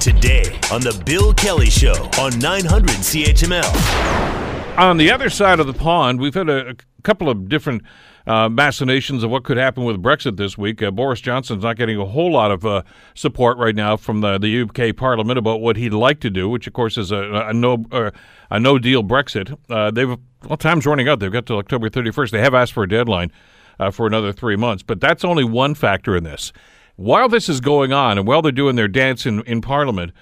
Today on The Bill Kelly Show on 900 CHML. On the other side of the pond, we've had a, a couple of different uh, machinations of what could happen with Brexit this week. Uh, Boris Johnson's not getting a whole lot of uh, support right now from the, the UK Parliament about what he'd like to do, which of course is a, a no a no deal Brexit. Uh, they've well, time's running out. They've got to October 31st. They have asked for a deadline uh, for another three months, but that's only one factor in this. While this is going on, and while they're doing their dance in, in Parliament,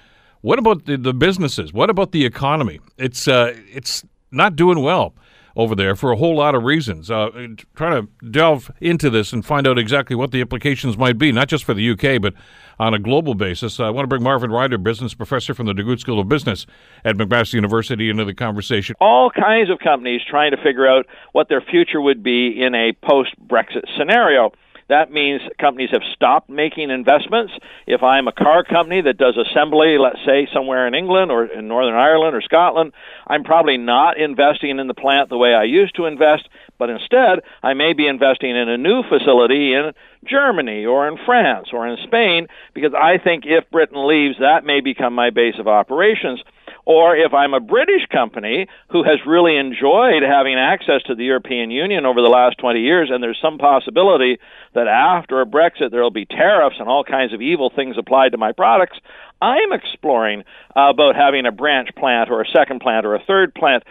what about the, the businesses? What about the economy? It's it's not doing well over there for a whole lot of reasons. Uh, trying to delve into this and find out exactly what the implications might be, not just for the UK, but on a global basis. Uh, I want to bring Marvin Ryder, business professor from the DeGroote School of Business at McMaster University, into the conversation. All kinds of companies trying to figure out what their future would be in a post Brexit scenario. That means companies have stopped making investments. If I'm a car company that does assembly, let's say somewhere in England or in Northern Ireland or Scotland, I'm probably not investing in the plant the way I used to invest, but instead I may be investing in a new facility in Germany or in France or in Spain because I think if Britain leaves, that may become my base of operations. Or if I'm a British company who has really enjoyed having access to the European Union over the last 20 years, and there's some possibility that after a Brexit there will be tariffs and all kinds of evil things applied to my products, I'm exploring uh, about having a branch plant or a second plant or a third plant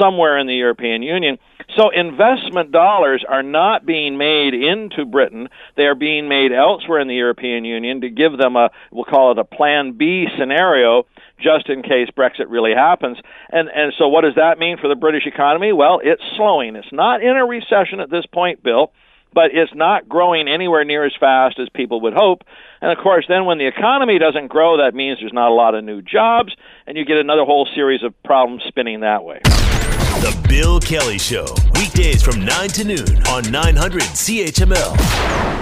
somewhere in the European Union. So investment dollars are not being made into Britain. They are being made elsewhere in the European Union to give them a, we'll call it a plan B scenario just in case Brexit really happens. And and so what does that mean for the British economy? Well, it's slowing. It's not in a recession at this point, Bill, but it's not growing anywhere near as fast as people would hope. And of course, then when the economy doesn't grow, that means there's not a lot of new jobs, and you get another whole series of problems spinning that way. The Bill Kelly Show, weekdays from 9 to noon on 900 CHML.